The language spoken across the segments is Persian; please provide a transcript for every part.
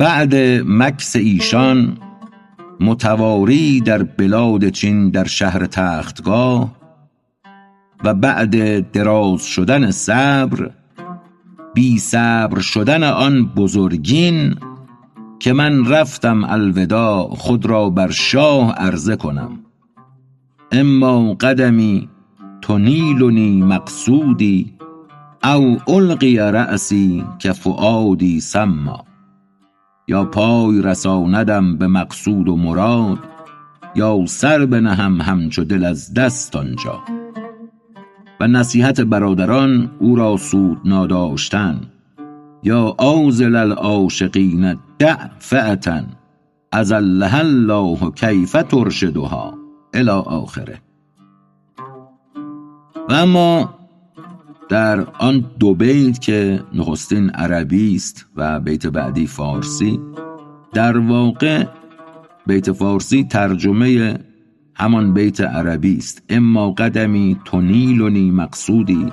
بعد مکس ایشان متواری در بلاد چین در شهر تختگاه و بعد دراز شدن صبر بی صبر شدن آن بزرگین که من رفتم الوداع خود را بر شاه عرضه کنم. اما قدمی تنیلنی مقصودی او القی رأسی که فؤادی سما. یا پای رساندم به مقصود و مراد یا سر بنهم همچو دل از دست آنجا. و نصیحت برادران او را سود ناداشتن یا آزل العاشقین دع فأتا اذلها الله کیف ترشدها الی آخره. و اما در آن دو بیت که نخستین عربی است و بیت بعدی فارسی در واقع بیت فارسی ترجمه همان بیت عربی است. اما قدمی تنیلنی مقصودی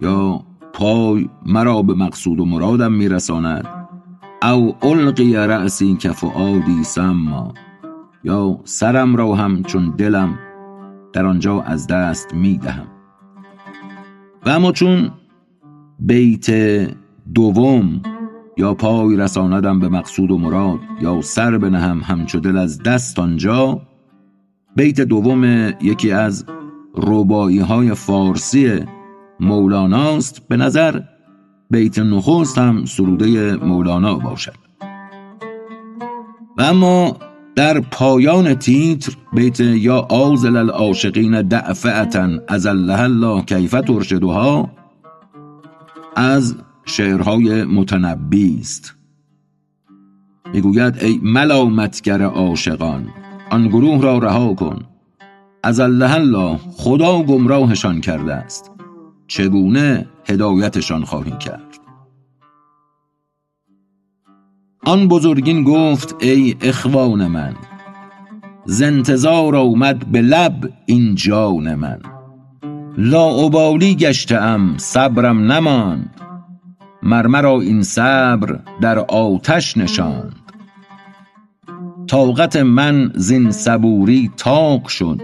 یا پای مرا به مقصود و مرادم میرساند. او القی رأسی که فؤادی سما یا سرم را هم چون دلم در آنجا از دست می‌دهم. و اما چون بیت دوم یا پای رساندم به مقصود و مراد یا سر بنهم همچو دل از دست آنجا بیت دوم یکی از ربایی های فارسی مولاناست به نظر بیت نخست هم سروده مولانا باشد. و اما در پایان تیتر بیت یا آزل العاشقین دعفعتا از الله الله کیف ترشدها از شعرهای متنبی است. می‌گوید ای ملامتگر عاشقان آن گروه را رها کن. از الله الله خدا گمراهشان کرده است. چگونه هدایتشان خواهی کرد؟ آن بزرگین گفت ای اخوان من زنتظار آمد به لب این جان من. لاابالی گشتم صبرم نماند. مر این صبر در آتش نشاند. طاقت من زین صبوری طاق شد.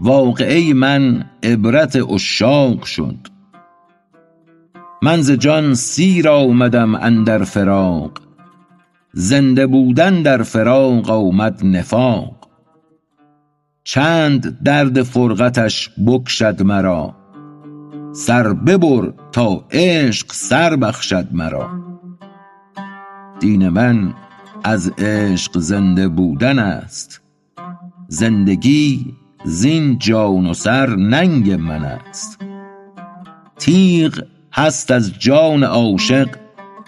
واقعه من عبرت عشاق شد. من ز جان سیر آمدم اندر فراق. زنده بودن در فراق آمد نفاق. چند درد فرقتش بکشد مرا. سر ببر تا عشق سر بخشد مرا. دین من از عشق زنده بودن است. زندگی زین جان و سر ننگ من است. تیغ هست از جان عاشق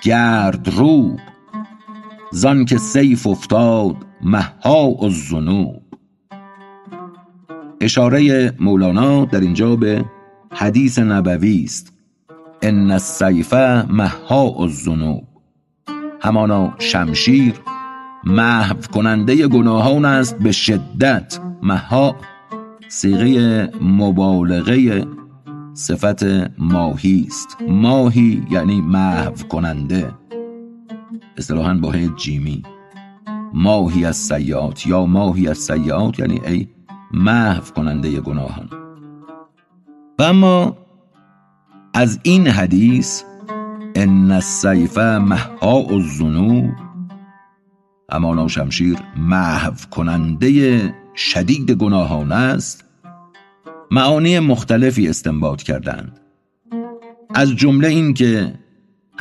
گرد روب زان که سیف افتاد مهاء الذنوب. اشاره مولانا در اینجا به حدیث نبوی است. ان السیف مهاء الذنوب. همانا شمشیر محو کننده گناهان است به شدت. مها سیغه مبالغه صفت ماهی است. ماهی یعنی محو کننده. اصطلاحا با جیمی. ماهی از سیعات یا ماهی از سیعات یعنی ای محو کننده گناهان. و اما از این حدیث ان السیف محاء الذنوب همانا شمشیر محو کننده شدید گناهان است. معانی مختلفی استنباط کردند. از جمله این که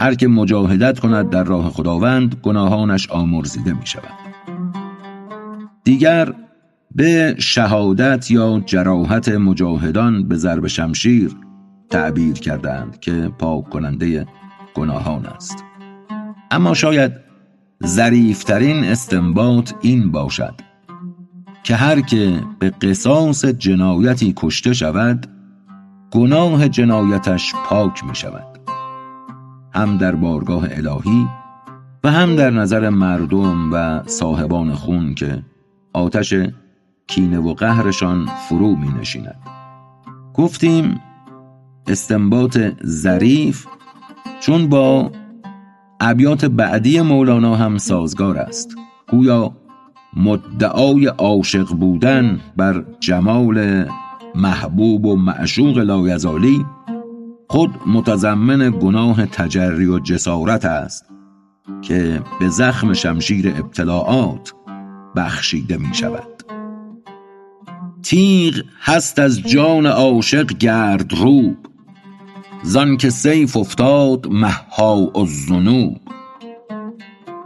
هر که مجاهدت کند در راه خداوند گناهانش آمرزیده می شود دیگر به شهادت یا جراحت مجاهدان به ضرب شمشیر تعبیر کردند که پاک کننده گناهان است. اما شاید ظریفترین استنباط این باشد که هر که به قصاص جنایتی کشته شود گناه جنایتش پاک می شود هم در بارگاه الهی و هم در نظر مردم و صاحبان خون که آتش کینه و قهرشان فرو می نشیند گفتیم استنباط ظریف چون با ابیات بعدی مولانا هم سازگار است. گویا مدعای عاشق بودن بر جمال محبوب و معشوق لایزالی خود متضمن گناه تجری و جسارت است که به زخم شمشیر ابتلاعات بخشیده می شود تیغ هست از جان عاشق گرد روب زان که سیف افتاد محها و الذنوب.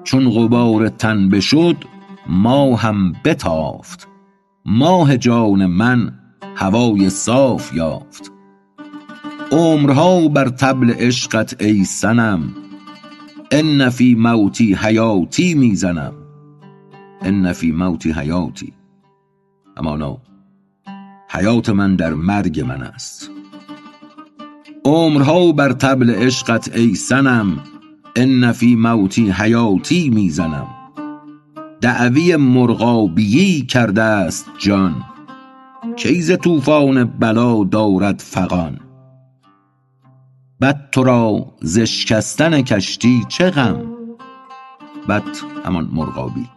چون غبار تن بشد ما هم بتافت. ماه جان من هوای صاف یافت. عمرها بر طبل عشقت ای صنم. ان فی موتی حیاتی می‌زنم ان فی موتی حیاتی. همانا حیات من در مرگ من است. عمرها بر طبل عشقت ای صنم. ان فی موتی حیاتی می‌زنم دعوی مرغابیی کرده است جان. کی ز طوفان بلا دارد فغان؟ بد تو را ز اشکستن کشتی چه غم؟ بد همان مرغابی.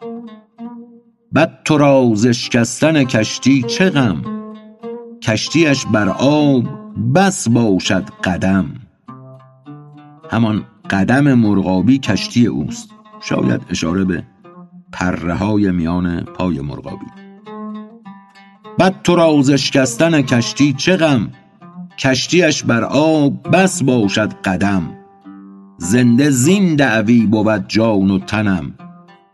بد تو را ز اشکستن کشتی چه غم؟ کشتیش بر آب بس باشد قدم. همان قدم مرغابی کشتی اوست. شاید اشاره به پره های میان پای مرغابی. بد تو را ز اشکستن کشتی چه غم؟ کشتیش بر آب بس باشد قدم. زنده زین دعوی بود جان و تنم.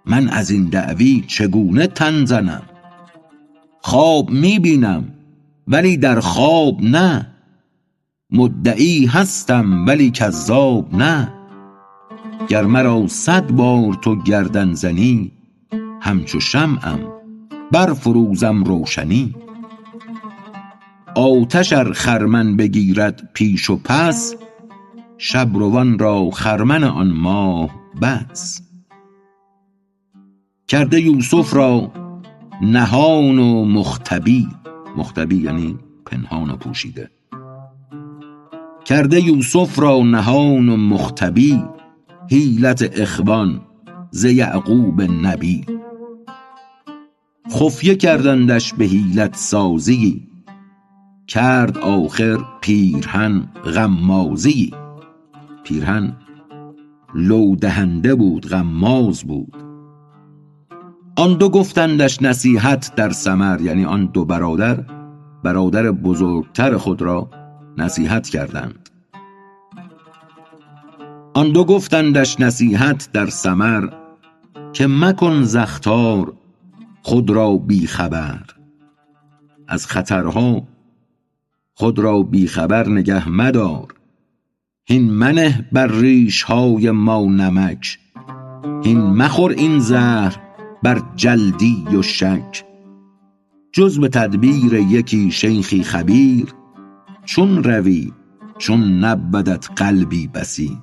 من از این دعوی چگونه تن زنم؟ خواب می بینم ولی در خواب نه. مدعی هستم ولی کذاب نه. گر مرا صد بار تو گردن زنی همچو شمعم برفروزم روشنی. آتش ار خرمن بگیرد پیش و پس شبروان را خرمن آن ماه بس. کرده یوسف را نهان و مختبی مختبی یعنی پنهان و پوشیده. کرده یوسف را نهان و مختبی حیلت اخوان ز یعقوب نبی. خفیه کردندش به حیلت سازی کرد آخر پیرهن غمازی. پیرهن لو دهنده بود غماز بود. آن دو گفتندش نصیحت در ثمر یعنی آن دو برادر برادر بزرگتر خود را نصیحت کردند. آن دو گفتندش نصیحت در ثمر که مکن زختار خود را بی خبر از خطرها خود را بی خبر نگه مدار. هین منه بر ریش های ما نمک. هین مخور این زهر بر جلدی و شک. جز به تدبیر یکی شیخی خبیر چون روی چون نبودت قلبی بصیر.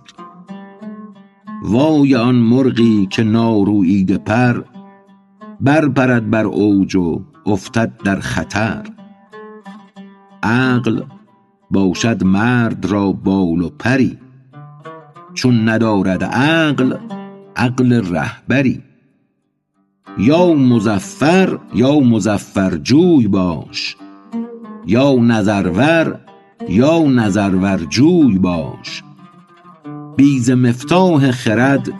وای آن مرغی که ناروییده پر بر پرد بر اوج و افتد در خطر. عقل باشد مرد را بال و پری. چون ندارد عقل عقل رهبری. یا مظفر یا مظفر جوی باش. یا نظرور یا نظرور جوی باش. بی ز مفتاح خرد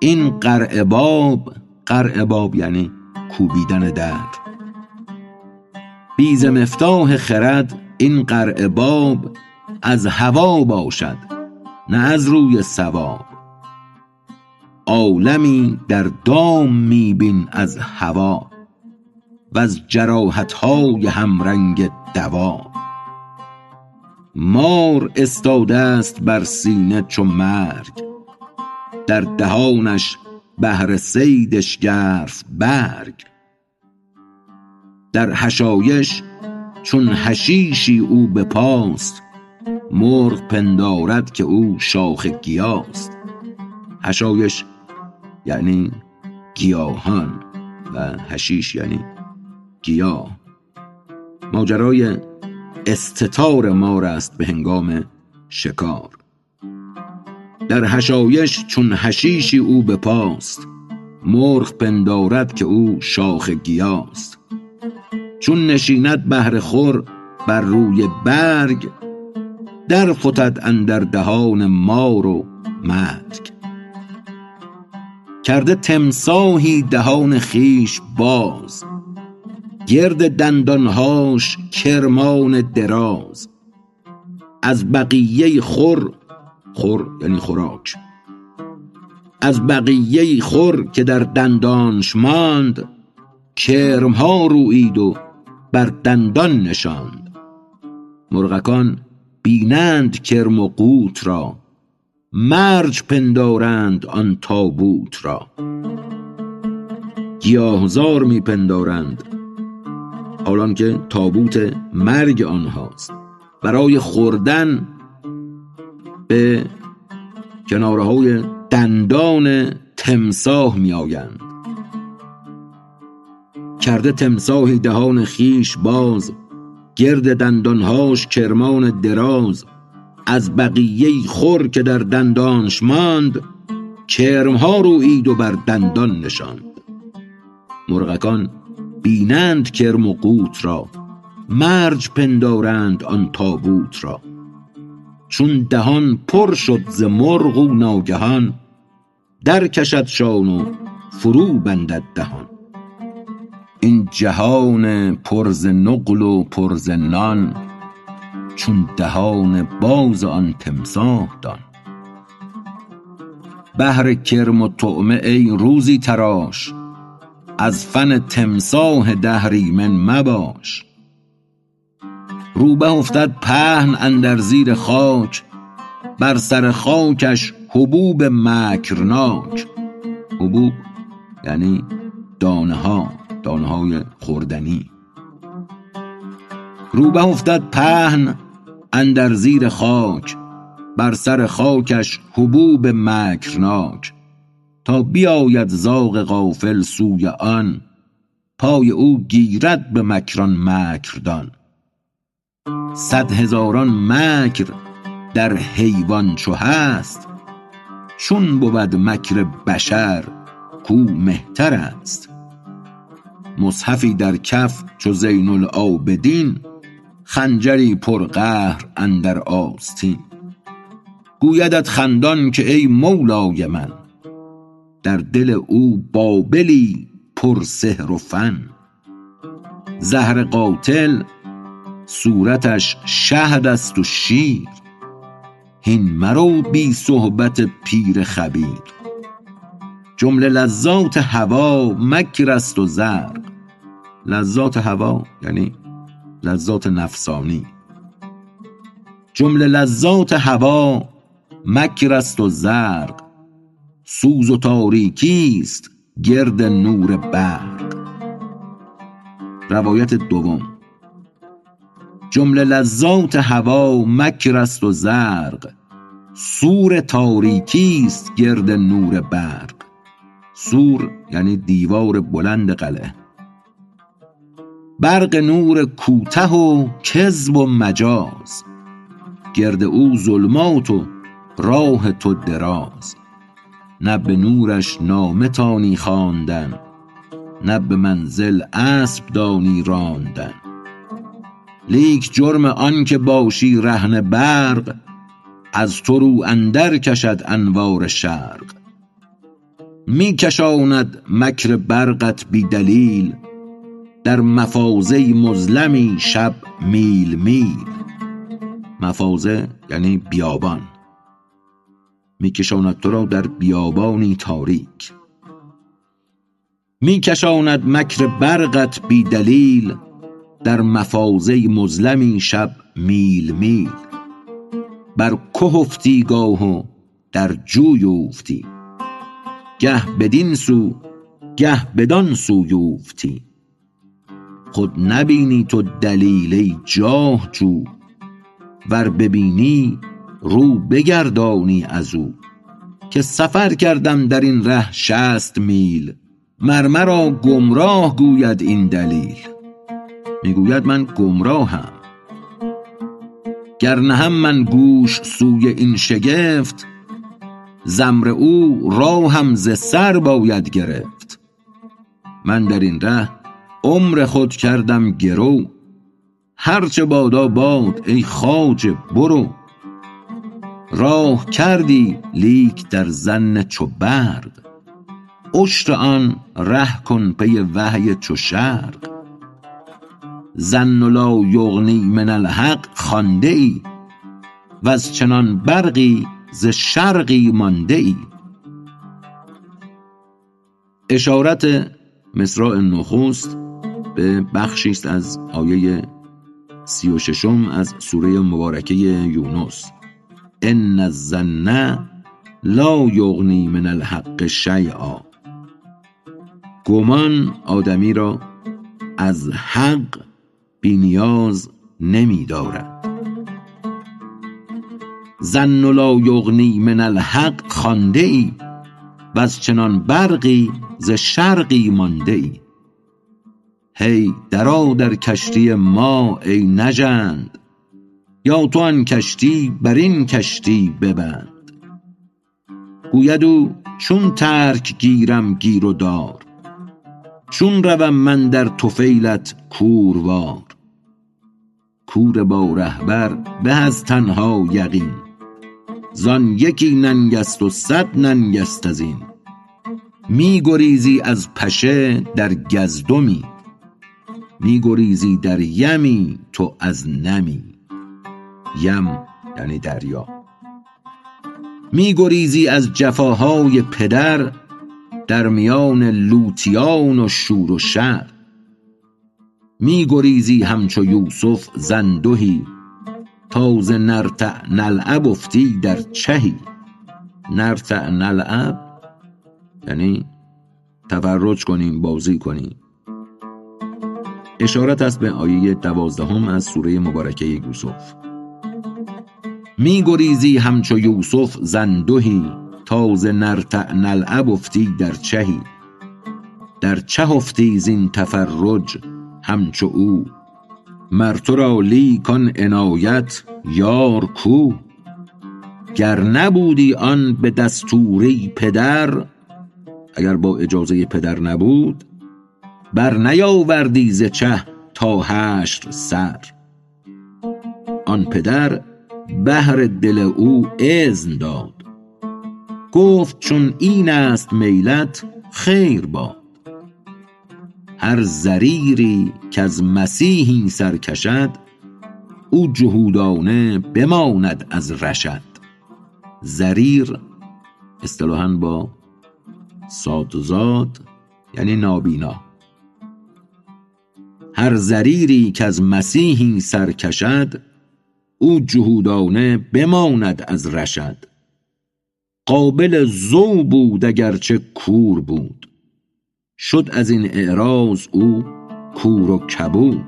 این قرع باب قرع باب یعنی کوبیدن در بی ز مفتاح خرد این قرع باب از هوا باشد نه از روی صواب عالمی در دام می بین از هوا وز جراحت های همرنگ دوا. مار استاده است بر سینه چو مرگ در دهانش بهر صیدش ژرف برگ. در حشایش چون حشیشی او به پاست مرغ پندارد که او شاخ گیاست. حشایش یعنی گیاهان و حشیش یعنی گیاه. ماجرای استتار مار است به هنگام شکار. در هشایش چون حشیشی او بپاست مرغ پندارد که او شاخ گیاست. چون نشیند بهر خور بر روی برگ در فتد اندر دهان مار و مرگ. کرده تمساهی دهان خیش باز گرد دندانهاش کرمان دراز. از بقیه خور خور یعنی خوراک از بقیه خور که در دندانش ماند کرمها رویید و بر دندان نشاند. مرغکان بینند کرم و قوت را مرج پندارند آن تابوت را. گیاهزار می پندارند حالان که تابوت مرگ آنهاست. برای خوردن به کناره های دندان تمساه می آیند. کرده تمساهی دهان خیش باز گرد دندانهاش کرمان دراز. از بقیه خور که در دندانش ماند کرمها رویید و بر دندان نشاند. مرغکان بینند کرم و قوت را مرج پندارند آن تابوت را. چون دهان پر شد ز مرغ و ناگهان در کشد شان و فرو بندد دهان. این جهان پر ز نقل و پر ز نان چون دهان باز آن تمساح دان. بهر کرم و طعمه ای روزی تراش از فن تمساح دهریمن مباش. روبه افتد پهن اندر زیر خاک بر سر خاکش حبوب مکرناک. حبوب یعنی دانه ها دانه های خوردنی. روبه افتد پهن اندر زیر خاک بر سر خاکش حبوب مکرناک. تا بیاید زاغ غافل سوی آن پای او گیرد به مکران مکردان. صد هزاران مکر در حیوان چو هست چون بود مکر بشر کو مهتر است. مصحفی در کف چو زین العابدین خنجری پر قهر اندر آستین. گویدت خندان که ای مولای من در دل او بابلی پر سحر و فن. زهر قاتل صورتش شهد است و شیر هین مرو بی صحبت پیر خبیر. جمله لذات هوا مکر است و زرق. لذات هوا یعنی لذات نفسانی. جمله لذات هوا مکر است و زرق. سوز و تاریکی است گرد نور برق. روایت دوم. جمله لذات هوا مکر است و زرق. سور تاریکی است گرد نور برق. سور یعنی دیوار بلند قلعه. برق نور کوته و کذب و مجاز. گرد او ظلمات و راه تو دراز. نه به نورش نامه تانی خواندن نه به منزل اسب دانی راندن. لیک جرم آن که باشی رهن برق از تو رو اندر کشد انوار شرق. می کشاند مکر برقت بی دلیل در مفازه مظلمی شب میل میل. مفازه یعنی بیابان. میکشاند تو را در بیابانی تاریک. میکشاند مکر برقت بی دلیل در مفازه مظلمی شب میل میل. بر که گاه و در جوی افتی گه بدین سو گه بدان سوی افتی خود نبینی تو دلیل ای جاه جو ور ببینی رو بگردانی از او. که سفر کردم در این ره شصت میل مر مرا گمراه گوید این دلیل. می‌گوید من گمراهم. گر نهم من گوش سوی این شگفت زمر او را هم ز سر باید گرفت. من در این ره عمر خود کردم گرو. هرچه بادا باد ای خواجه برو. راه کردی لیک در زن چو برق. اشتر آن ره کن پی وحی چو شرق. ظن لا یغنی من الحق خوانده ای. وز چنان برقی ز شرقی مانده ای اشارت مصرع نخست به بخشی است از آیه سی و ششم از سوره مبارکه یونس. ان الظن لا یغنی من الحق شیئا. گمان آدمی را از حق بی نیاز نمی دارد. ظن لا یغنی من الحق خوانده ای وز چنان برقی ز شرقی مانده ای هی درآ در کشتی ما ای نژند یا تو آن کشتی بر این کشتی ببند. گوید او چون ترک گیرم گیر و دار چون روم من در طفیلت کوروار. کور با رهبر به از تنها یقین. زان یکی ننگ است و صد ننگ است از این. می گریزی از پشه در گزدمی. می گریزی در یمی تو از نمی. یم یعنی دریا. می گریزی از جفاهای پدر در میان لوطیان و شور و شر. می گریزی همچو یوسف ز اندهی تا ز نرتع نلعب افتی در چهی. نرتع نلعب یعنی تفرج کنیم بازی کنیم. اشارت است به آیه دوازدهم از سوره مبارکه یوسف. می گریزی همچو یوسف ز اندهی تا ز نرتع نلعب افتی در چهی. در چه افتی زین تفرج همچو او مر تو را لیک آن عنایت یار کو. گر نبودی آن به دستوری پدر اگر با اجازه پدر نبود بر نیاوردی ز چه تا حشر سر. آن پدر بهر دل او اذن داد. گفت چون این است میلت خیر باد. هر ضریری کز مسیحی سر کشد او جهودانه بماند از رشد. ضریر اصطلاحا با ضاد یعنی نابینا. هر ضریری کز مسیحی سر کشد او جهودانه بماند از رشد. قابل ضو بود اگر چه کور بود. شد از این اعراض او کور و کبود.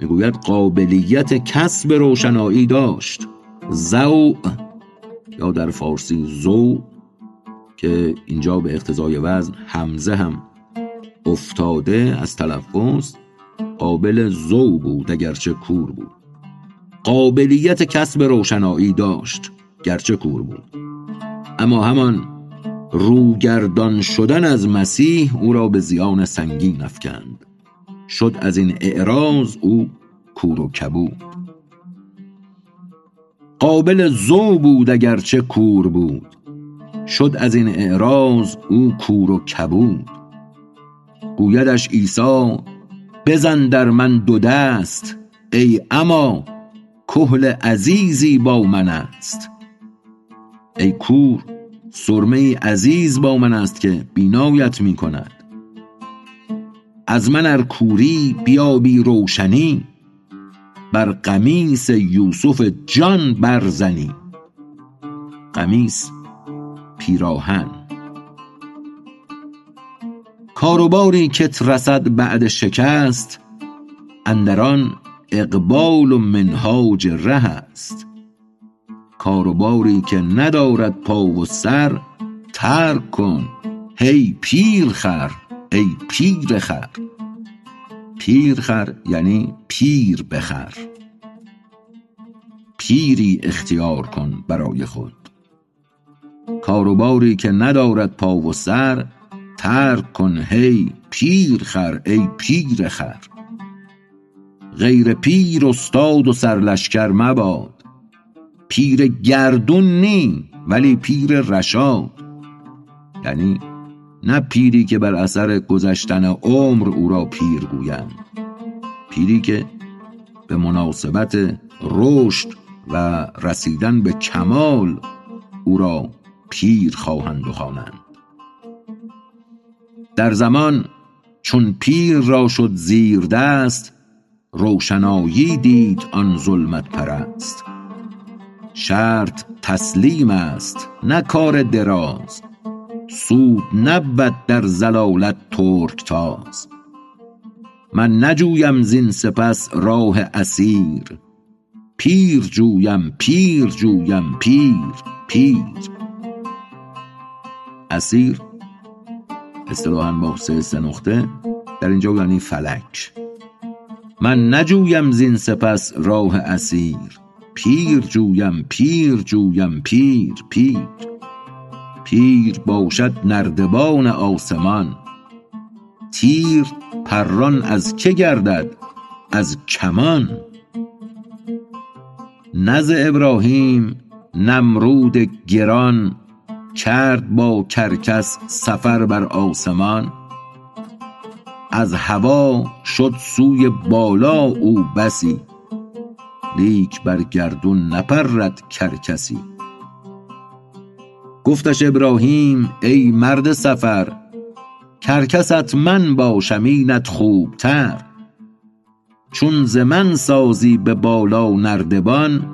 می‌گوید قابلیت کسب روشنایی داشت. ضوء یا در فارسی ضوء که اینجا به اقتضای وزن همزه هم افتاده از تلفظ قابل ضوء بود اگرچه کور بود. قابلیت کسب روشنایی داشت گرچه کور بود. اما همان روگردان شدن از مسیح او را به زیان سنگین افکند. شد از این اعراض او کور و کبود. قابل ضوء بود اگرچه کور بود. شد از این اعراض او کور و کبود. گویدش عیسی بزن در من دو دست ای اما کحل عزیزی با من است. ای کور سرمه عزیز با من است که بینایت می کند. از من ار کوری بیابی روشنی بر قمیص یوسف جان برزنی. قمیص پیراهن. کار و باری کت رسد بعد شکست اندر آن اقبال و منهاج ره است. کار باری که ندارد پا و سر ترک کن هی پیرخر ای پیرخر پیرخر یعنی پیر بخر. پیری اختیار کن برای خود. کاروباری که ندارد پا و سر ترک کن هی پیر خر ای پیر خر. غیر پیر استاد و سرلشکر مباد. پیر گردون نی ولی پیر رشاد. یعنی نه پیری که بر اثر گذشتن عمر او را پیر گویند پیری که به مناسبت رشد و رسیدن به کمال او را پیر خواهند و خوانند. در زمان چون پیر را شد زیر دست روشنایی دید آن ظلمت پرست. شرط تسلیم است نه کار دراز. سود نبود در زلالت ترک تاز من نجویم زین سپس راه اثیر. پیر جویم پیر جویم پیر پیر. اثیر اصطلاحا با ث سه نقطه. در اینجا یعنی فلک. من نجویم زین سپس راه اثیر. پیر جویم پیر جویم پیر پیر. پیر باشد نردبان آسمان. تیر پران از که گردد؟ از کمان نز ابراهیم نمرود گران. کرد با کرکس سفر بر آسمان. از هوا شد سوی بالا او بسی. لیک بر گردون نپرد کرکسی گفتش ابراهیم ای مرد سفر کرکست من باشم اینت خوبتر. چون ز من سازی به بالا نردبان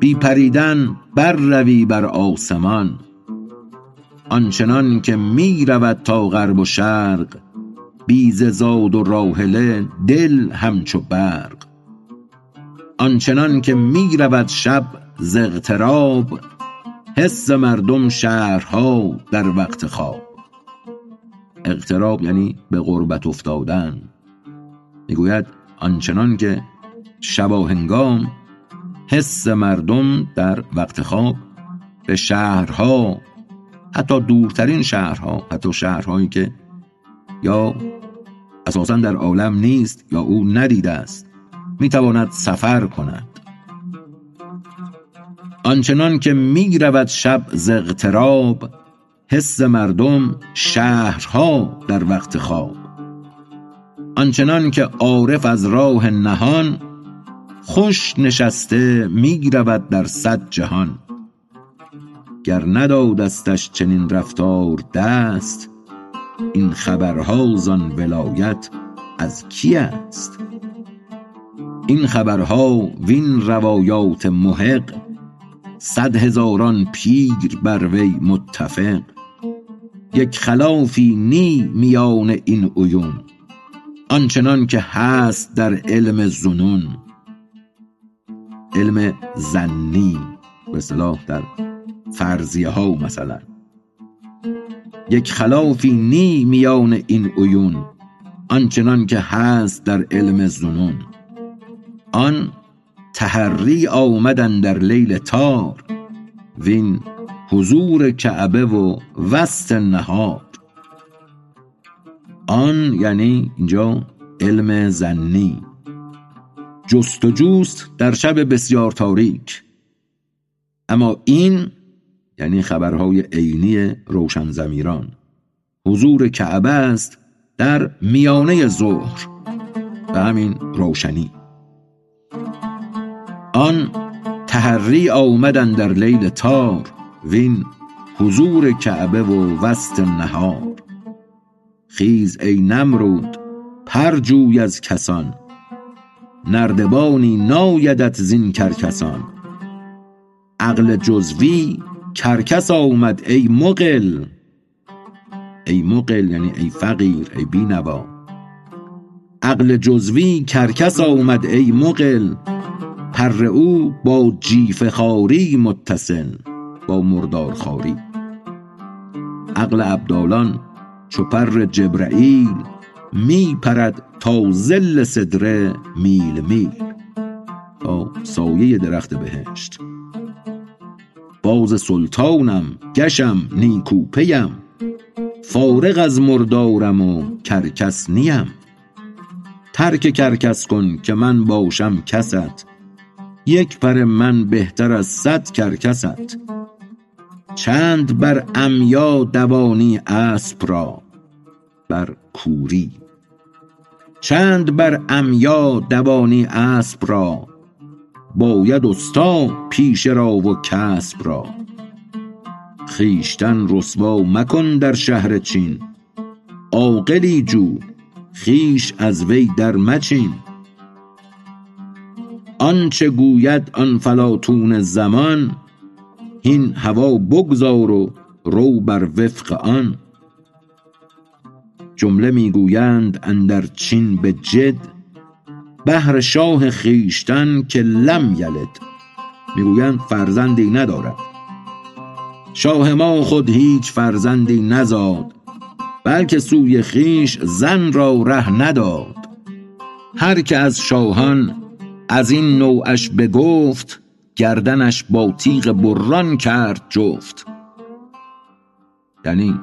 بی پریدن بر روی بر آسمان. آنچنان که می رود تا غرب و شرق بی زاد و راحله دل همچو برق. آنچنان که می رود شب ز اغتراب حس مردم شهرها در وقت خواب. اغتراب یعنی به غربت افتادن. می‌گوید آنچنان که شباهنگام حس مردم در وقت خواب به شهرها حتی دورترین شهرها حتی شهرهایی که یا اساسا در عالم نیست یا او ندیده است. می‌تواند سفر کند. آنچنان که می رود شب ز اغتراب حس مردم شهرها در وقت خواب. آنچنان که عارف از راه نهان خوش نشسته می رود در صد جهان. گر ندادستش چنین رفتار دست این خبرها زان ولایت از کی است؟ این خبرها وین روایات محق صد هزاران پیر بر وی متفق. یک خلافی نی میان این عیون آنچنان که هست در علم ظنون علم ظنی به اصطلاح در فرضیه ها مثلا. یک خلافی نی میان این عیون آنچنان که هست در علم ظنون آن تحری آمدن در لیل تار وین حضور کعبه و وسط نهار. آن یعنی اینجا علم زنی جست و جوست در شب بسیار تاریک. اما این یعنی خبرهای عینی روشن زمیران حضور کعبه است در میانه ظهر. و همین روشنی. آن تحری آمدن در لیل تار وین حضور کعبه و وسط نهار. خیز ای نمرود پر جوی از کسان. نردبانی نایدت زین کرکسان. عقل جزوی کرکس آمد ای مقل ای مقل یعنی ای فقیر ای بینوا. عقل جزوی کرکس آمد ای مقل پر او با جیف خاری متصل با مردار خاری عقل ابدالان چو پر جبرئیل می پرد تا ظل سدره میل میل. تا سایه درخت بهشت. باز سلطانم گشم نیکوپیم. فارغ از مردارم و کرکس نیم. ترک کرکس کن که من باشم کست. یک پر من بهتر از صد کرکست. چند بر عمیا دوانی اسب را بر کوری. چند بر عمیا دوانی اسب را باید استا پیشه را و کسب را. خویشتن رسوا مکن در شهر چین. عاقلی جو خویش از وی در مچین. آنچه گوید آن فلاطون زمان هین هوا بگذار و رو بر وفق آن. جمله می گویند اندر چین به جد بهر شاه خویشتن که لم یلد. می گویند فرزندی ندارد. شاه ما خود هیچ فرزندی نزاد بلکه سوی خویش زن را ره نداد. هر که از شاهان از این نوعش بگفت گردنش با تیغ بران کرد جفت. یعنی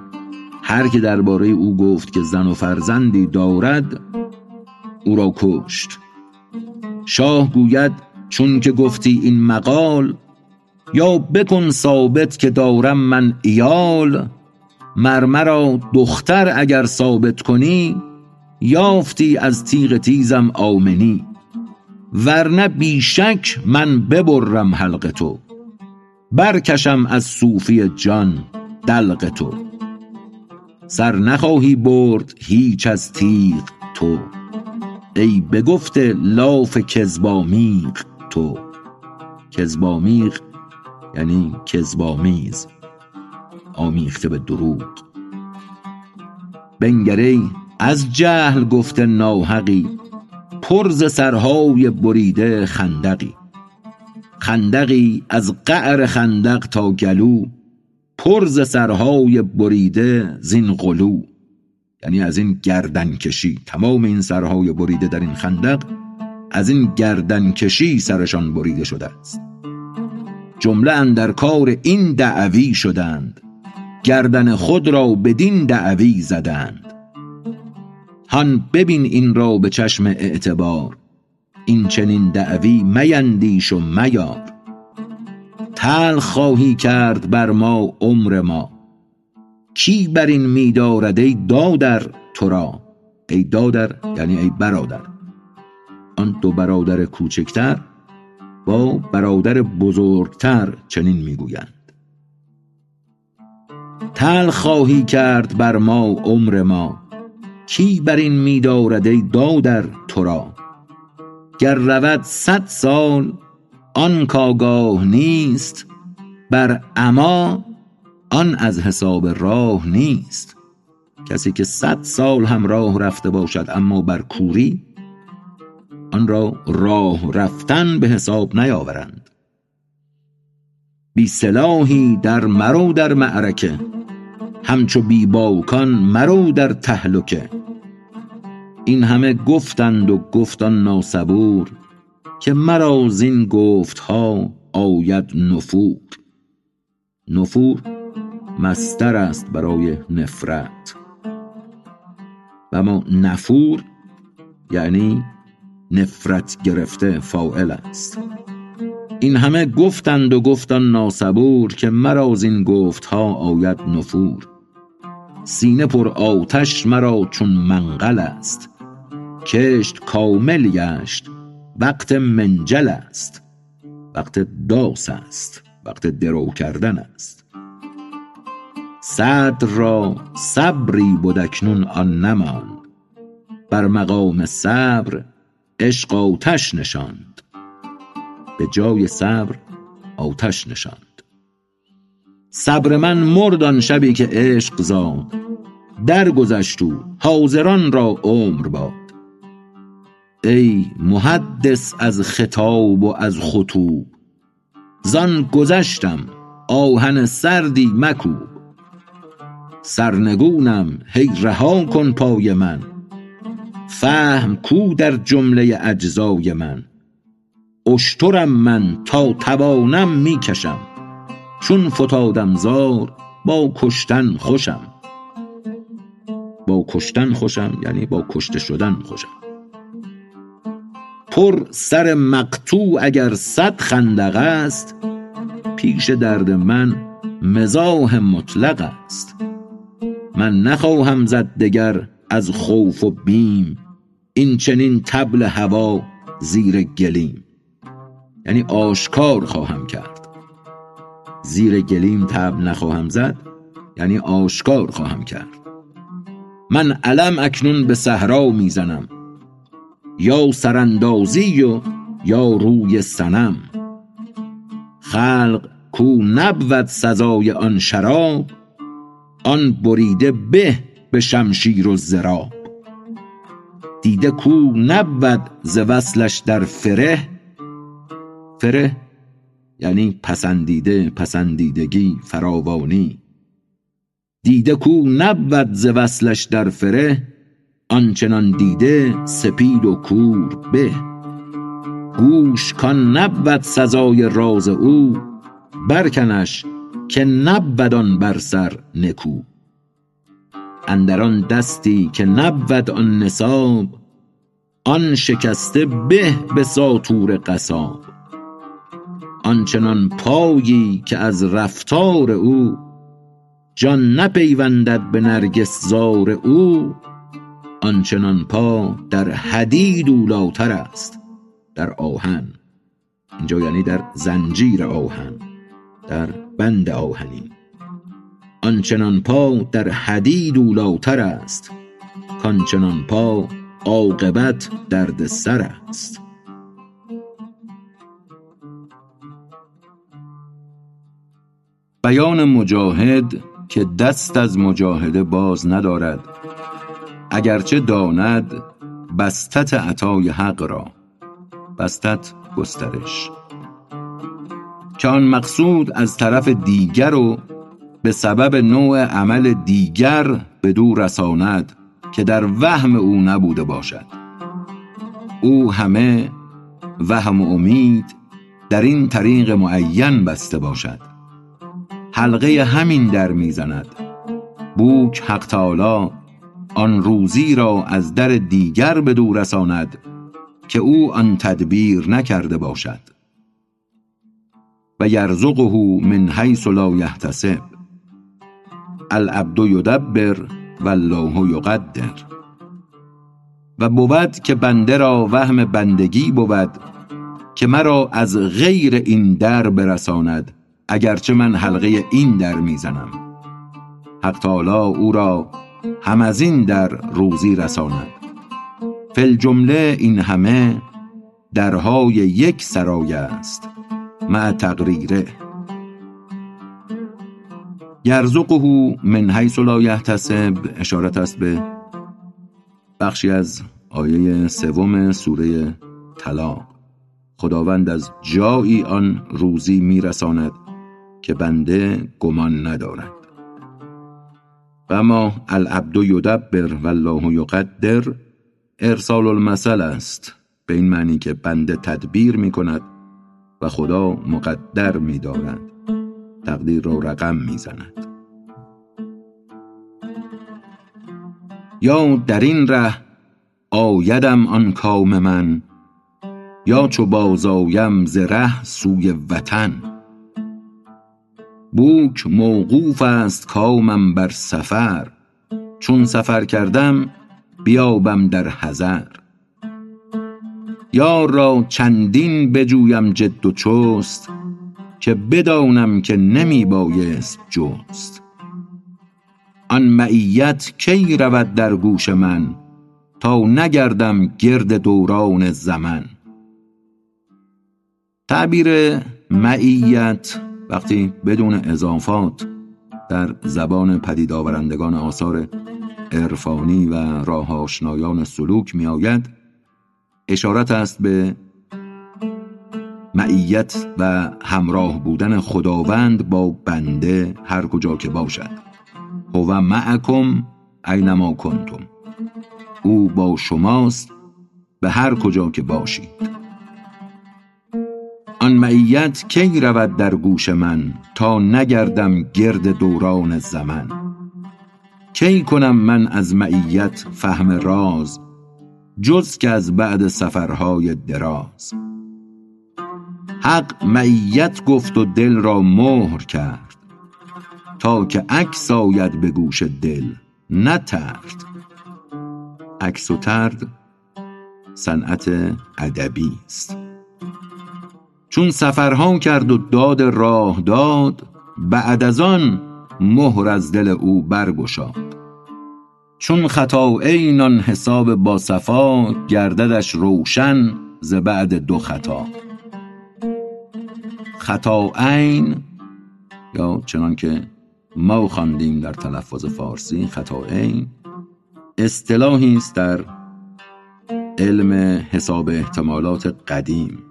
هر که درباره او گفت که زن و فرزندی دارد او را کشت. شاه گوید چون که گفتی این مقال یا بکن ثابت که دارم من ایال مر مرا دختر اگر ثابت کنی یافتی از تیغ تیزم آمنی. ورنه بی شک من ببرم حلق تو. برکشم از صوفی جان دلق تو. سر نخواهی برد هیچ از تیغ تو. ای به گفت لاف کذبآمیغ تو. کذبآمیغ یعنی کذبآمیز آمیخته به دروغ. بنگر ای از جهل گفته ناحقی. پر ز سرهای بریده خندقی. خندقی از قعر خندق تا گلو پر ز سرهای بریده زین غلو. یعنی از این گردنکشی تمام این سرهای بریده در این خندق از این گردنکشی سرشان بریده شده است. جمله اندر کار این دعوی شدند. گردن خود را بدین دعوی زدند. هان ببین این را به چشم اعتبار. این چنین دعوی میندیش و میار. تلخ خواهی کرد بر ما عمر ما. کی بر این می دارد ای دادر تو را؟ ای دادر یعنی ای برادر. آن دو برادر کوچکتر با برادر بزرگتر چنین می‌گویند تلخ خواهی کرد بر ما عمر ما. کی بر این می دارد ای دادر تو را؟ گر رود صد سال آن کآگاه نیست. بر عمی آن از حساب راه نیست. کسی که صد سال هم راه رفته باشد اما بر کوری آن را راه رفتن به حساب نیاورند. بی سلاحی در مرو در معرکه. همچو بی باکان مرو در تهلکه. این همه گفتند و گفت آن ناصبور که مرا زین گفتها آید نفور. نفور مصدر است برای نفرت. و اما نفور یعنی نفرت گرفته فاعل است. این همه گفتند و گفت آن ناصبور که مرا زین گفتها آید نفور. سینه پر آتش مرا چون منقل است. کشت کامل گشت وقت منجل است. وقت داس است وقت درو کردن است. صدر را صبری بد اکنون آن نماند. بر مقام صبر عشق آتش نشاند. به جای صبر آتش نشاند. صبر من مرد آن شبی که عشق زاد. درگذشت او حاضران را عمر باد. ای محدث از خطاب و از خطوب زان گذشتم آهن سردی مکوب. سرنگونم هی رها کن پای من فهم کو در جمله اجزای من. اشترم من تا توانم می کشم. چون فتادم زار با کشتن خوشم. با کشتن خوشم یعنی با کشته شدن خوشم. پر سر مقطوع اگر صد خندق است پیش درد من مزاح مطلق است. من نخواهم زد دگر از خوف و بیم این چنین طبل هوا زیر گلیم. یعنی آشکار خواهم کرد. زیر گلیم طبل نخواهم زد یعنی آشکار خواهم کرد. من علم اکنون به صحرا می‌زنم یا سراندازی و یا روی سنم خلق کو نبود سزای آن شراب آن بریده به به شمشیر و ضراب دیده کو نبود ز وصلش در فره فره یعنی پسندیده پسندیدگی فراوانی. دیده کو نبود ز وصلش در فره آنچنان دیده سپید و کور به. گوش کان نبود سزای راز او برکنش که نبود آن بر سر نکو. اندر آن دستی که نبود آن نصاب آن شکسته به به ساطور قصاب. آنچنان پایی که از رفتار او جان نپیوندد به نرگس زار او آنچنان پا در حدید اولیتر است در آهن. اینجا یعنی در زنجیر آهن در بند آهنی. آنچنان پا در حدید اولیتر است کانچنان پا عاقبت دردسر است. بیان مجاهد که دست از مجاهده باز ندارد. اگرچه داند بستت عطای حق را. بستت گسترش. که آن مقصود از طرف دیگر و به سبب نوع عمل دیگر بدو رساند که در وهم او نبوده باشد. او همه وهم و امید در این طریق معین بسته باشد. حلقه همین در می‌زند. بوک حق تعالی آن روزی را از در دیگر بدو رساند که او آن تدبیر نکرده باشد. و یرزقه من حیث لا یحتسب. العبد یدبر والله یقدر. و بود که بنده را وهم بندگی بود که مرا از غیر این در برساند اگرچه من حلقه این در می‌زنم. حق تعالی او را هم از این در روزی رساند. فی الجمله این همه درهای یک سرای است. مع تقریره. یرزقه من حیث لا یحتسب. اشارت است به بخشی از آیه سوم سوره طلاق. خداوند از جایی آن روزی میرساند که بنده گمان ندارد. و اما العبد یدبر والله یقدر ارسال المثل است. به این معنی که بنده تدبیر می کند و خدا مقدر می دارد تقدیر را رقم می زند یا در این ره آیدم آن کام من یا چو باز آیم ز ره سوی وطن. بوک موقوف است کامم بر سفر. چون سفر کردم بیابم در حضر یار را چندین بجویم جد و چست که بدانم که نمی بایست جست. آن معیت کی رود در گوش من تا نگردم گرد دوران زمن. تعبیر معیت وقتی بدون اضافات در زبان پدید آورندگان آثار عرفانی و راه آشنایان سلوک می آید اشارت است به معیت و همراه بودن خداوند با بنده هر کجا که باشد. هو معکم اینما کنتم. او با شماست به هر کجا که باشید. آن معیت کی رود در گوش من تا نگردم گرد دوران زمن؟ کی کنم من از معیت فهم راز جز که از بعد سفرهای دراز؟ حق معیت گفت و دل را مهر کرد تا که عکس آید به گوش دل نه طرد عکس و طرد صنعت ادبی است. چون سفرها کرد و داد راه داد بعد از آن مهر از دل او برگشاد. چون خطاین آن حساب با صفا گرددش روشن ز بعد دو خطا. خطاین یا چنان که ما خواندیم در تلفظ فارسی خطاین اصطلاحی است در علم حساب احتمالات قدیم.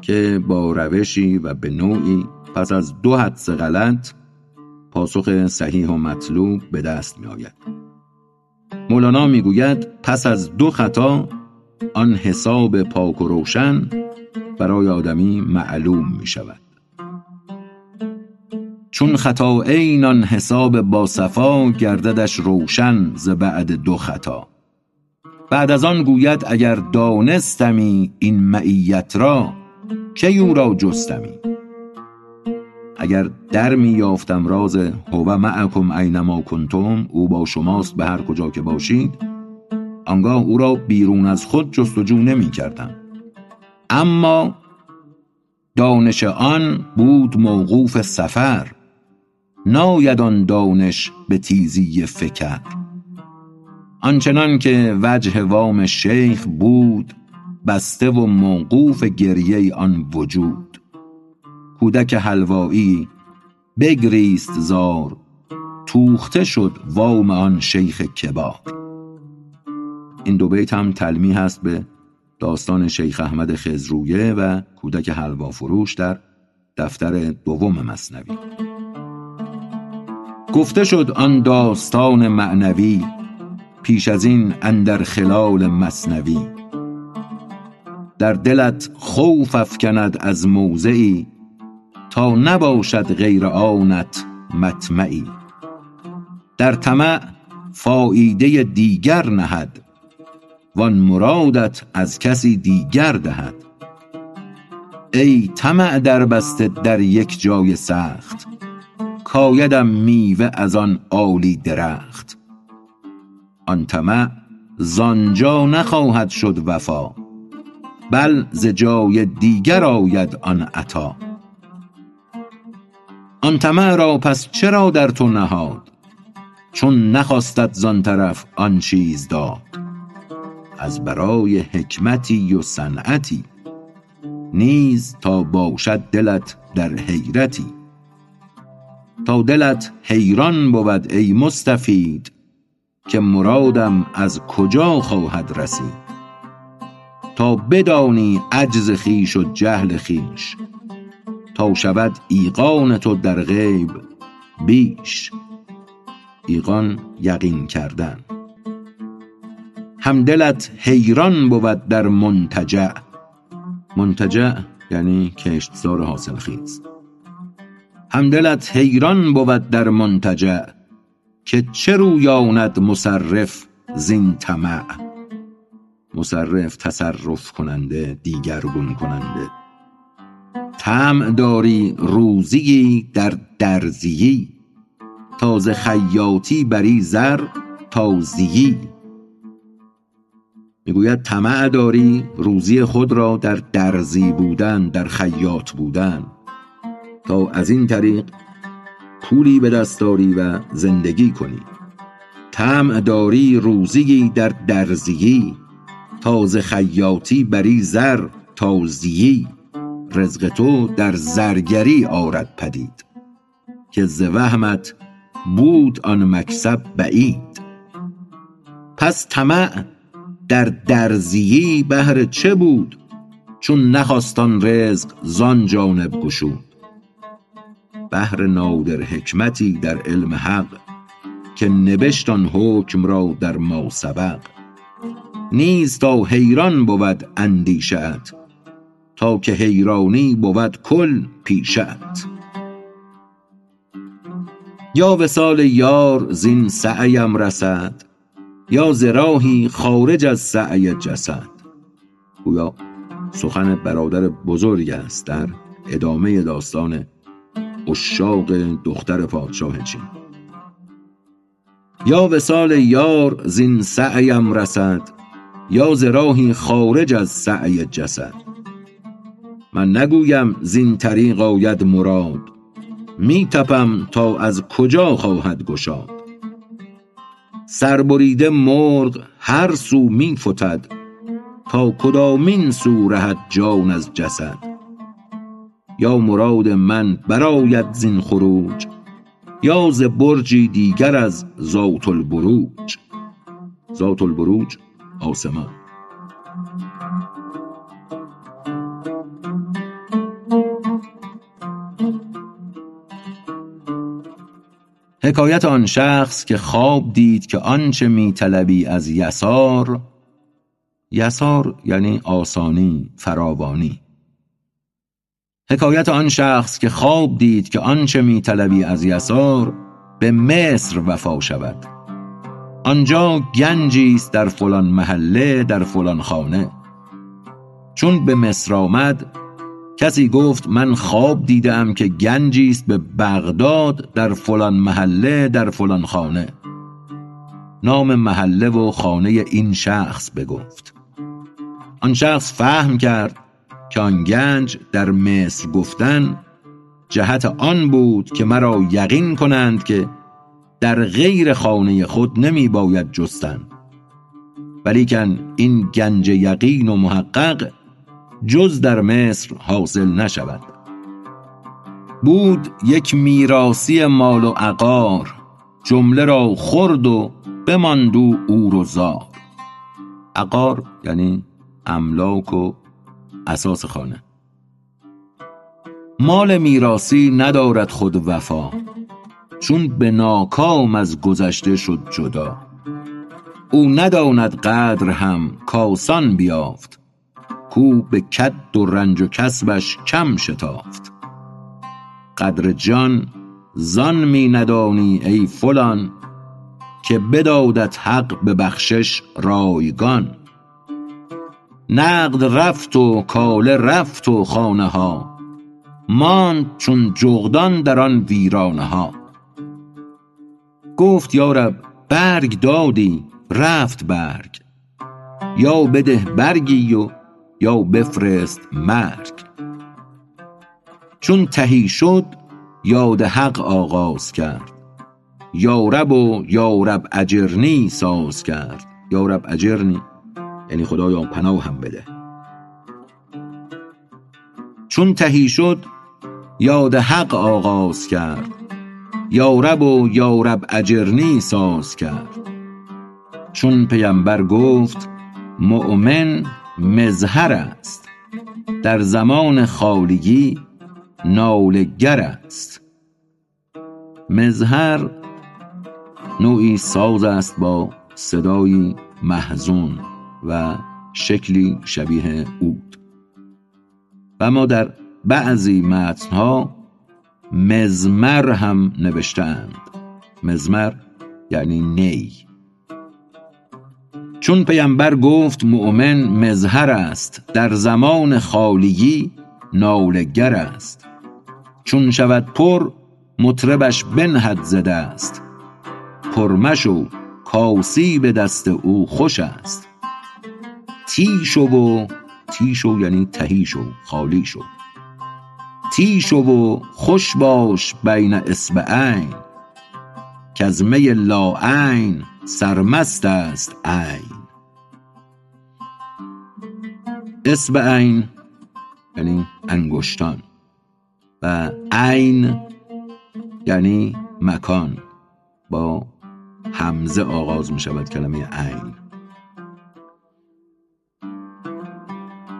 که با روشی و به نوعی پس از دو حدس غلط پاسخ صحیح و مطلوب به دست می آید. مولانا می گوید پس از دو خطا آن حساب پاک و روشن برای آدمی معلوم می شود. چون خطا آن حساب با صفا گرددش روشن ز بعد دو خطا بعد از آن گوید اگر دانستمی این معیت را کی او را جستمی؟ اگر در می یافتم راز هو معکم اینما کنتم او با شماست به هر کجا که باشید آنگاه او را بیرون از خود جستجو نمی کردم اما دانش آن بود موقوف سفر ناید آن دانش به تیزی فکر. آنچنان که وجه وام شیخ بود بسته و موقوف گریه آن وجود. کودک حلوایی بگریست زار توخته شد وام آن شیخ کبار این دو بیت هم تلمیح هست به داستان شیخ احمد خزرویه و کودک حلوا فروش در دفتر دوم مصنوی. گفته شد آن داستان معنوی پیش از این اندر خلال مصنوی. در دلت خوف افکند از موضعی تا نباشد غیر آنت مطمعی. در طمع فایده دیگر نهد وان مرادت از کسی دیگر دهد. ای طمع در بسته در یک جای سخت کایدم میوه از آن عالی درخت. آن طمع زانجا نخواهد شد وفا. بل ز جای دیگر آید آن عطا. آن طمع را پس چرا در تو نهاد؟ چون نخواستت زان طرف آن چیز داد. از برای حکمتی و صنعتی نیز تا باشد دلت در حیرتی. تا دلت حیران بود ای مستفید که مرادم از کجا خواهد رسید؟ تا بدانی عجز خیش و جهل خیش تا شود ایقان تو در غیب بیش. ایقان یقین کردن. هم دلت حیران بود در منتجع. منتجع یعنی کشتزار حاصل خیز. هم دلت حیران بود در منتجع. که چه رویاند مصرف زین طمع. مصرف تصرف کننده دیگرگون کننده. طمع داری روزی در درزیی تازه خیاطی بری زر تازیی. می‌گوید طمع داری روزی خود را در درزی بودن در خیاط بودن. تا از این طریق پولی به دست داری و زندگی کنی. طمع داری روزی در درزیی. تازه خیاطی بری زر تازیی. رزق تو در زرگری آرد پدید. که ز وهمت بود آن مکسب بعید. پس طمع در درزیی بهر چه بود؟ چون نخواستان رزق زان جانب گشود. بهر نادر حکمتی در علم حق که نبشت آن حکم را در ما نیز تا حیران بود اندیشه ات تا که حیرانی بود کل پیشت یا وصال یار زین سعیم رسد یا زراهی خارج از سعی جسد. گویا سخن برادر بزرگ است در ادامه داستان اشاق دختر پادشاه چین. یا وصال یار زین سعیم رسد یا زراهی خارج از سعی جسد. من نگویم زین طریق آید مراد. می تپم تا از کجا خواهد گشاد. سربریده مرغ هر سو می فتد تا کدامین سو رهد جان از جسد. یا مراد من برآید زین خروج یا ز برجی دیگر از ذات البروج. ذات البروج؟ آسمان. حکایت آن شخص که خواب دید که آنچه می طلبی از یسار یسار یعنی آسانی فراوانی. حکایت آن شخص که خواب دید که آنچه می طلبی از یسار به مصر وفا شود. آنجا گنجی است در فلان محله در فلان خانه. چون به مصر آمد کسی گفت من خواب دیدم که گنجی است به بغداد در فلان محله در فلان خانه. نام محله و خانه این شخص بگفت. آن شخص فهم کرد که آن گنج در مصر گفتن جهت آن بود که مرا یقین کنند که در غیر خانه خود نمی باید جستن. ولیکن این گنج یقین و محقق جز در مصر حاصل نشود. بود یک میراسی مال و عقار جمله را خورد و بماند او عور و زار. عقار یعنی املاک و اساس خانه. مال میراسی ندارد خود وفا. چون به ناکام از گذشته شد جدا. او نداند قدر هم کاسان بیافت. کو به کد و رنج و کسبش کم شتافت. قدر جان زان می ندانی ای فلان که بدادت حق به بخشش رایگان. نقد رفت و کاله رفت و خانه ها. ماند چون جغدان در آن ویرانه ها. گفت یا رب برگ دادی رفت برگ. یا بده برگی و یا بفرست مرگ. چون تهی شد یاد حق آغاز کرد. یا رب و یا رب اجرنی ساز کرد. یا رب اجرنی یعنی خدایا پناه هم بده. چون تهی شد یاد حق آغاز کرد. یا رب و یا رب اجرنی ساز کرد. چون پیمبر گفت مؤمن مظهر است. در زمان خالگی نالگر است. مظهر نوعی ساز است با صدایی محزون و شکلی شبیه عود. و ما در بعضی متنها مزمر هم نوشتند مزمر یعنی نی. چون پیمبر گفت مؤمن مظهر است در زمان خالیگی نالگر است. چون شود پر مطربش بنهد زده است. پرمشو کاسی به دست او خوش است. تیشو و تیشو یعنی تهی شو خالی شو تیشو و خوش باش بین اصبعین کز می لاعین سرمست است عین. اصبعین یعنی انگشتان و عین یعنی مکان با همزه آغاز می شود کلمه عین.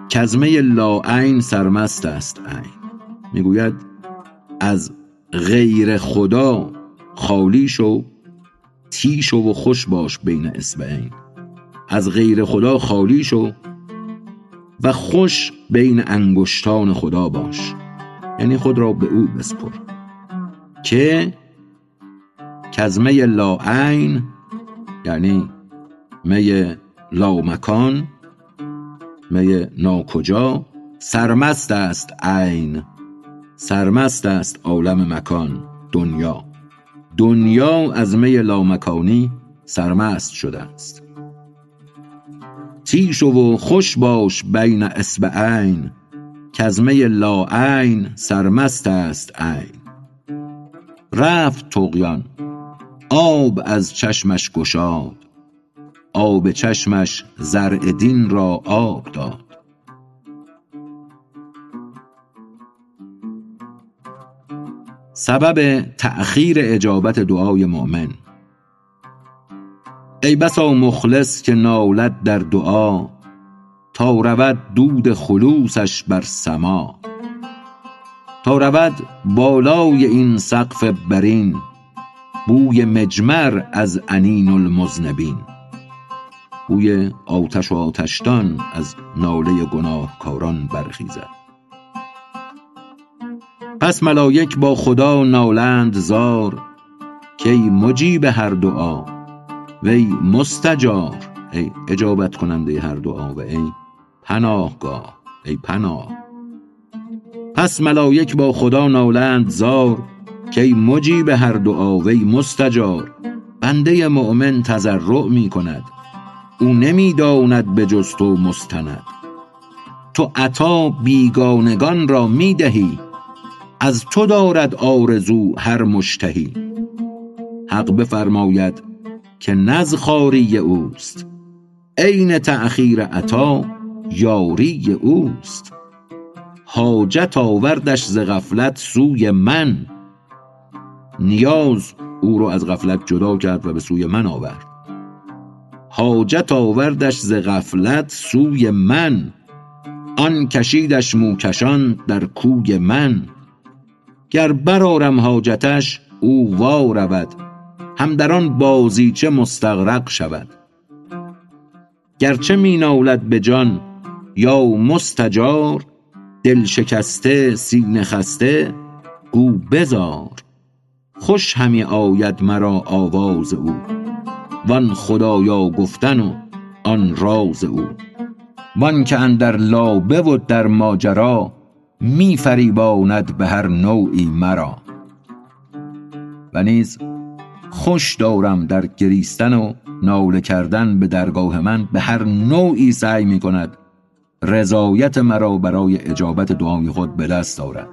کزمه لاعین سرمست است عین. می‌گوید از غیر خدا خالی شو تی شو و خوش باش بین اسبعین از غیر خدا خالی شو و خوش بین انگشتان خدا باش. یعنی خود را به او بسپر. که کزمه لا عین یعنی می لا مکان می ناکجا سرمست است عین. سرمست است عالم مکان دنیا. دنیا از می لامکانی سرمست شده است. تیش و خوش باش بین اسبعین کزمه لا عین سرمست است عین. رفت تقیان آب از چشمش گشاد آب چشمش زرع دین را آب داد. سبب تأخیر اجابت دعای مؤمن. ای بسا مخلص که نالد در دعا تا رود دود خلوصش بر سما. تا رود بالای این سقف برین بوی مجمر از انین المذنبین. بوی آتش و آتشدان از ناله گناهکاران برخیزد. پس ملایک با خدا نالند زار کی مجیب هر دعا وی مستجار. ای اجابت کننده هر دعا و ای پناهگاه ای پناه. پس ملایک با خدا نالند زار کی مجیب هر دعا وی مستجار. بنده مؤمن تضرع می کند او نمی داند به جز تو مستند. تو عطا بیگانگان را می دهی از تو دارد آرزو هر مشتهی. حق بفرماید که نز خواری اوست. عین تأخیر عطا یاری اوست. حاجت آوردش ز غفلت سوی من. نیاز او را از غفلت جدا کرد و به سوی من آورد. حاجت آوردش ز غفلت سوی من. آن کشیدش موکشان در کوی من. گر برآرم حاجتش او وا رود. هم در آن بازیچه مستغرق شود. گرچه می نالد به جان یا مستجار دل شکسته سینه خسته گو بزار. خوش همی آید مرا آواز او وان خدایا گفتن و آن راز او. وان که اندر لابه و در ماجرا می فریباند به هر نوعی مرا. و نیز خوش دارم در گریستن و ناله کردن به درگاه من به هر نوعی سعی می کند رضایت مرا برای اجابت دعای خود به دست آورد.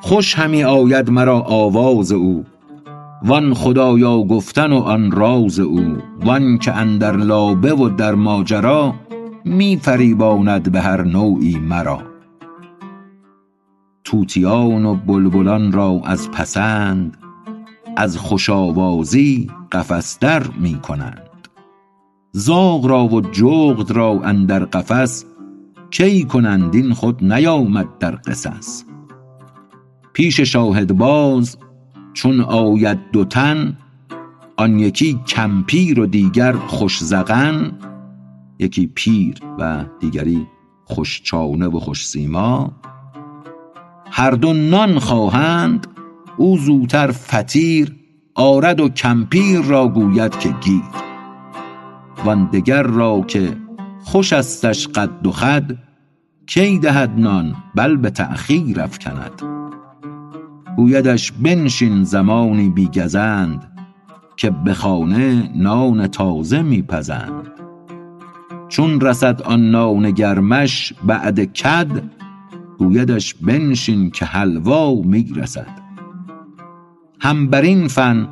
خوش همی آید مرا آواز او وان خدایا گفتن و آن راز او وان که اندر لابه و در ماجرا می فریباند به هر نوعی مرا. طوطیان و بلبلان را از پسند از خوش آوازی قفس در می کنند. زاغ را و جغد را اندر قفس کی کنند این خود نیامد در قصص. پیش شاهدباز چون آید دو تن آن یکی کمپیر و دیگر خوش زغن یکی پیر و دیگری خوش چانه و خوش سیما. هر دو نان خواهند او زوتر فطیر آرد و کمپیر را گوید که گیر. وان دگر را که خوش استش قد و خد کی دهد نان؟ بل به تأخیر افکند. گویدش بنشین زمانی بی گزند که به خانه نان تازه می پزند. چون رسد آن نان گرمش بعد کد گویدش بنشین که حلوا می رسد. هم بر این فن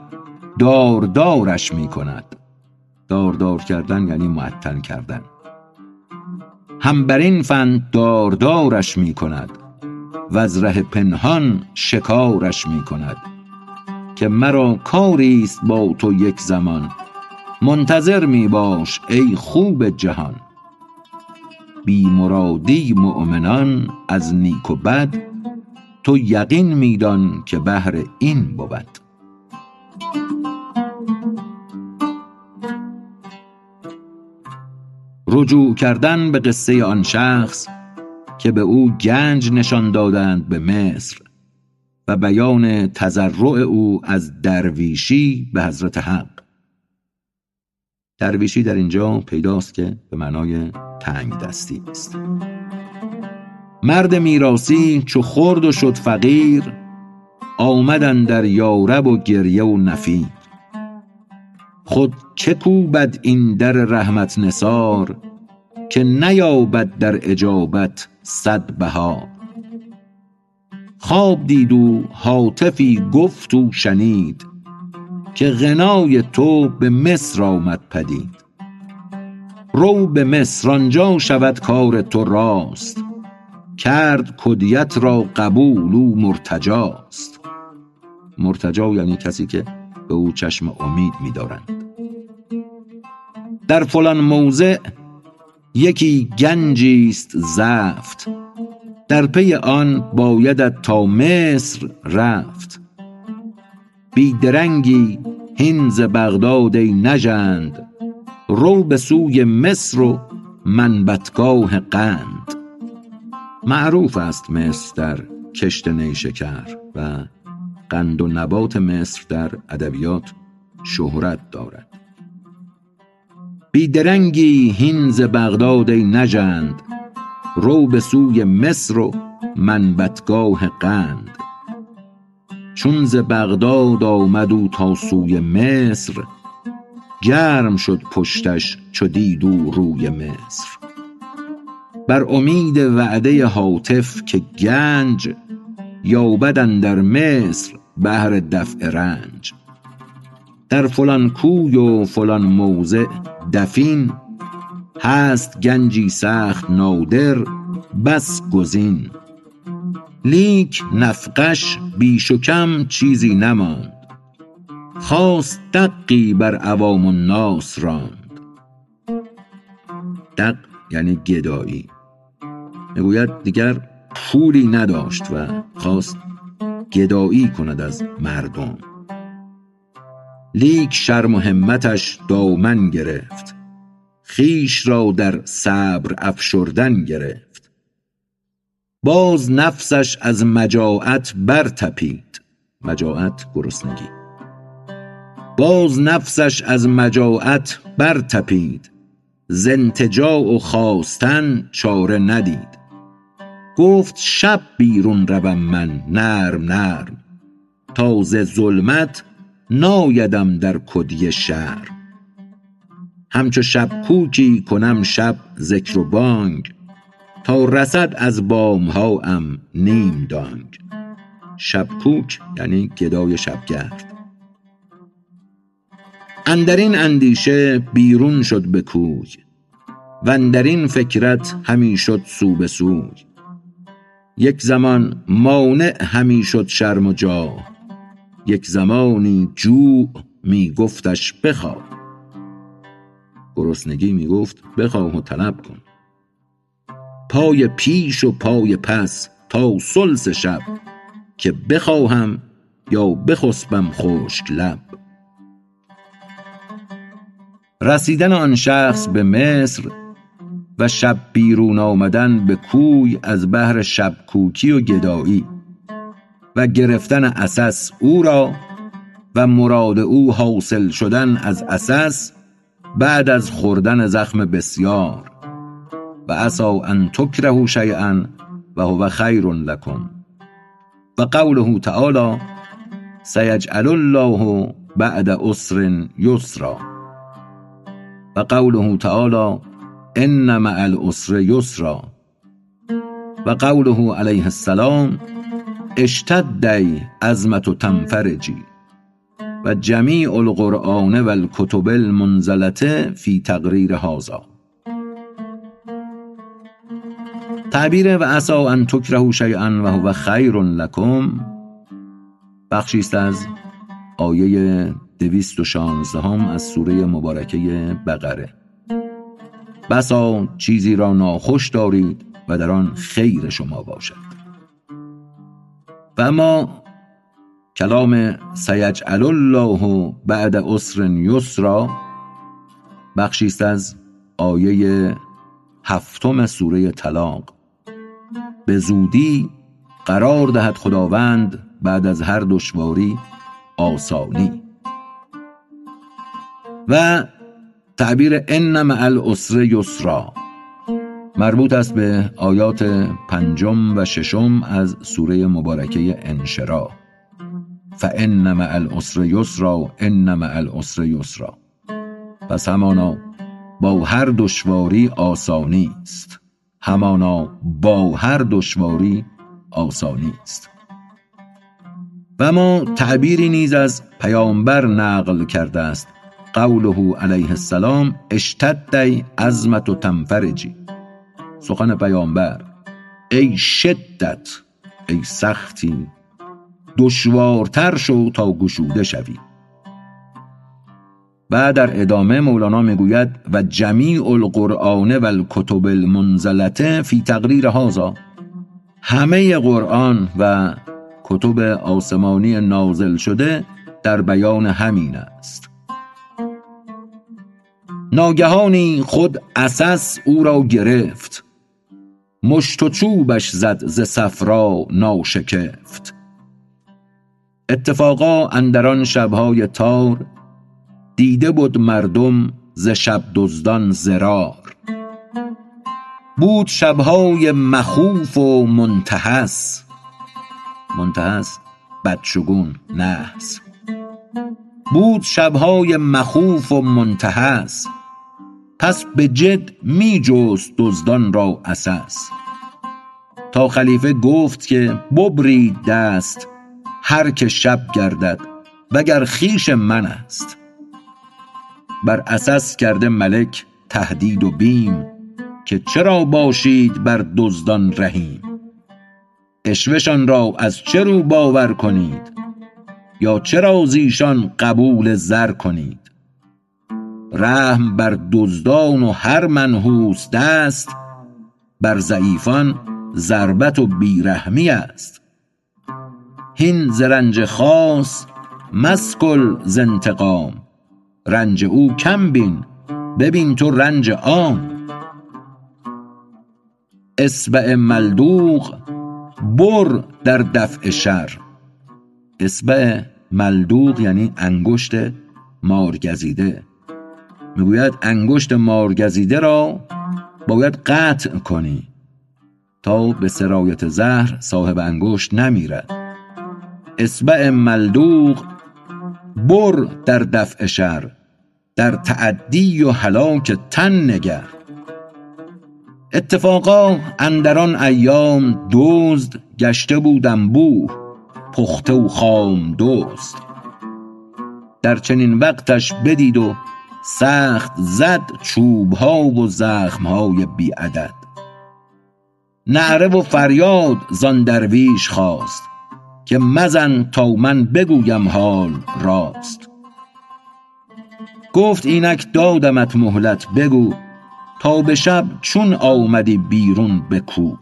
داردارش می کند. داردار کردن یعنی معطل کردن. هم بر این فن داردارش می کند وز ره پنهان شکارش می کند. که مرا کاری است با تو یک زمان. منتظر می باش ای خوب جهان. بی مرادی مؤمنان از نیک و بد تو یقین می دان که بهر این بود. رجوع کردن به قصه آن شخص که به او گنج نشان دادند به مصر و بیان تزرع او از درویشی به حضرت حق. درویشی در اینجا پیداست که به معنای تنگ دستی است مرد میراسی چو خورد و شد فقیر آمدن در یارب و گریه و نفیر. خود چه کوبد این در رحمت نثار که نیابد در اجابت صد بهار. خواب دید و هاتفی گفت و شنید که غنای تو به مصر آمد پدید. رو به مصر آنجا شود کار تو راست. کرد کدیه‌ت را قبول او مرتجاست. مرتجا یعنی کسی که به او چشم امید می‌دارند. در فلان موضع یکی گنجی است زفت. در پی آن بایدت تا مصر رفت. بیدرنگی هین ز بغداد ای نژند. رو به سوی مصر و منبتگاه قند. معروف است مصر در کشت نیشکر و قند و نبات مصر در ادبیات شهرت دارد. بیدرنگی هین ز بغداد ای نژند رو به سوی مصر و منبتگاه قند. چون ز بغداد آمد او تا سوی مصر گرم شد پشتش چو دید او روی مصر. بر امید وعده هاتف که گنج یابد اندر مصر بهر دفع رنج. در فلان کوی و فلان موضع دفین هست گنجی سخت نادر بس گزین. لیک نفقش بیش و کم چیزی نماند. خواست دقی بر عوام الناس راند. دق یعنی گدایی. می‌گوید دیگر پولی نداشت و خواست گدایی کند از مردم. لیک شرم و همتش دامن گرفت. خویش را در صبر افشردن گرفت. باز نفسش از مجاعت برطپید مجاعت گرسنگی. باز نفسش از مجاعت برطپید ز التجاع و خواستن چاره ندید. گفت شب بیرون روم من نرم نرم تا ز ظلمت نایدم در کدیه شرم همچو شب کوکی کنم شب ذکر و بانگ تا رسد از بامهاام نیم دانگ. شب کوک یعنی گدای شبگرد. اندرین اندیشه بیرون شد به کوی واندرین فکرت همی شد سو به سوی. یک زمان مانع همی شد شرم و جاه یک زمانی جوع می گفتش بخواه. گرسنگی می گفت بخواه و طلب کن. پای پیش و پای پس تا ثلث شب که بخواهم یا بخسبم خشک لب. رسیدن آن شخص به مصر و شب بیرون آمدن به کوی از بهر شب کوکی و گدایی و گرفتن عسس او را و مراد او حاصل شدن از عسس بعد از خوردن زخم بسیار و عسی ان تکرهوا شیئا و هو خیر لکم و قوله تعالی سیجعل الله بعد عسر یسرا و قوله تعالی ان مع العسر یسرا. و قوله علیه السلام اشتدی عظمة تنفرجی و جمیع القرآن و الکتب المنزلة فی تقریر هذا. تعبیر و عسی ان تکرهوا شیئا و هو خیر لکم. بخشی است از آیه دویست و شانزدهم از سوره مبارکه بقره. بسا چیزی را ناخوش دارید و در آن خیر شما باشد. و اما کلام سیجعل الله بعد عسر یسرا بخشی است از آیه هفتم سوره طلاق. به زودی قرار دهد خداوند بعد از هر دشواری آسانی. و تعبیر ان مع العسر یسرا مربوط است به آیات پنجم و ششم از سوره مبارکه انشرا فان مع العسر یسرا مع العسر یسرا پس همانا با هر دشواری آسانی است. همانا با هر دشواری آسانی است. و ما تعبیری نیز از پیامبر نقل کرده است. قوله علیه السلام اشتدی عظمت و تنفرجی. سخن پیامبر ای شدت ای سختی دشوارتر شو تا گشوده شوی. و در ادامه مولانا می‌گوید و جمیع القرآن و الکتب المنزلته فی تقریر هازا همه قرآن و کتب آسمانی نازل شده در بیان همین است. ناگهانی خود اساس او را گرفت. مشت و چوبش زد ز صفرا ناشکفت. اتفاقا اندران شبهای تار دیده بود مردم ز شب دزدان زرار. بود شبهای مخوف و منتهس. منتهس بدشگون نحس. بود شبهای مخوف و منتهس. پس به جد می جست دزدان را اساس تا خلیفه گفت که ببرید دست هر که شب گردد وگر خویش من است. بر اساس کرده ملک تهدید و بیم که چرا باشید بر دزدان رحیم؟ عشوه را از چه رو باور کنید؟ یا چرا زیشان قبول زر کنید؟ رحم بر دزدان و هر منحوس دست بر ضعیفان ضربت و بیرحمی است. هین ز رنج خاص مسکل ز انتقام. رنج او کم بین ببین تو رنج عام. اصبع ملدوغ بر در دفع شر. اصبع ملدوغ یعنی انگشت مارگزیده. می‌گوید انگشت مارگزیده را باید قطع کنی تا به سرایت زهر صاحب انگشت نمیرد. اصبع ملدوغ بر در دفع شر در تعدی و هلاک تن نگر. اتفاقا اندران ایام دزد گشته بود انبوه پخته و خام دزد. در چنین وقتش بدید و سخت زد چوبها و زخمهای بی عدد. نعره و فریاد زان درویش خواست که مزن تا من بگویم حال راست. گفت اینک دادمت مهلت بگو تا به شب چون آمدی بیرون به کو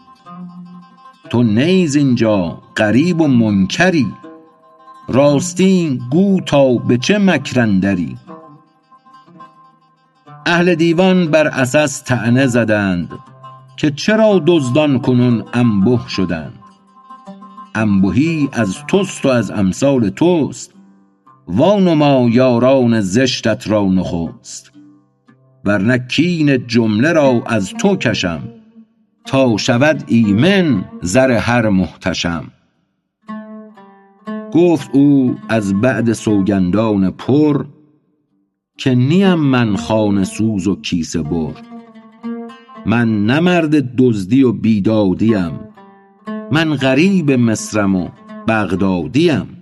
تو نیز اینجا غریب و منکری راستی گو تا به چه مکر اندری؟ اهل دیوان بر عسس طعنه زدند که چرا دزدان کنون انبه شدند. انبهی از توست و از امثال توست وانما یاران زشتت را نخست. ورنه کین جمله را از تو کشم تا شود ایمن زر هر محتشم. گفت او از بعد سوگندان پر که نیم من خانه سوز و کیسه بر. من نه مرد دزدی و بیدادیم. من غریب مصرم و بغدادیم.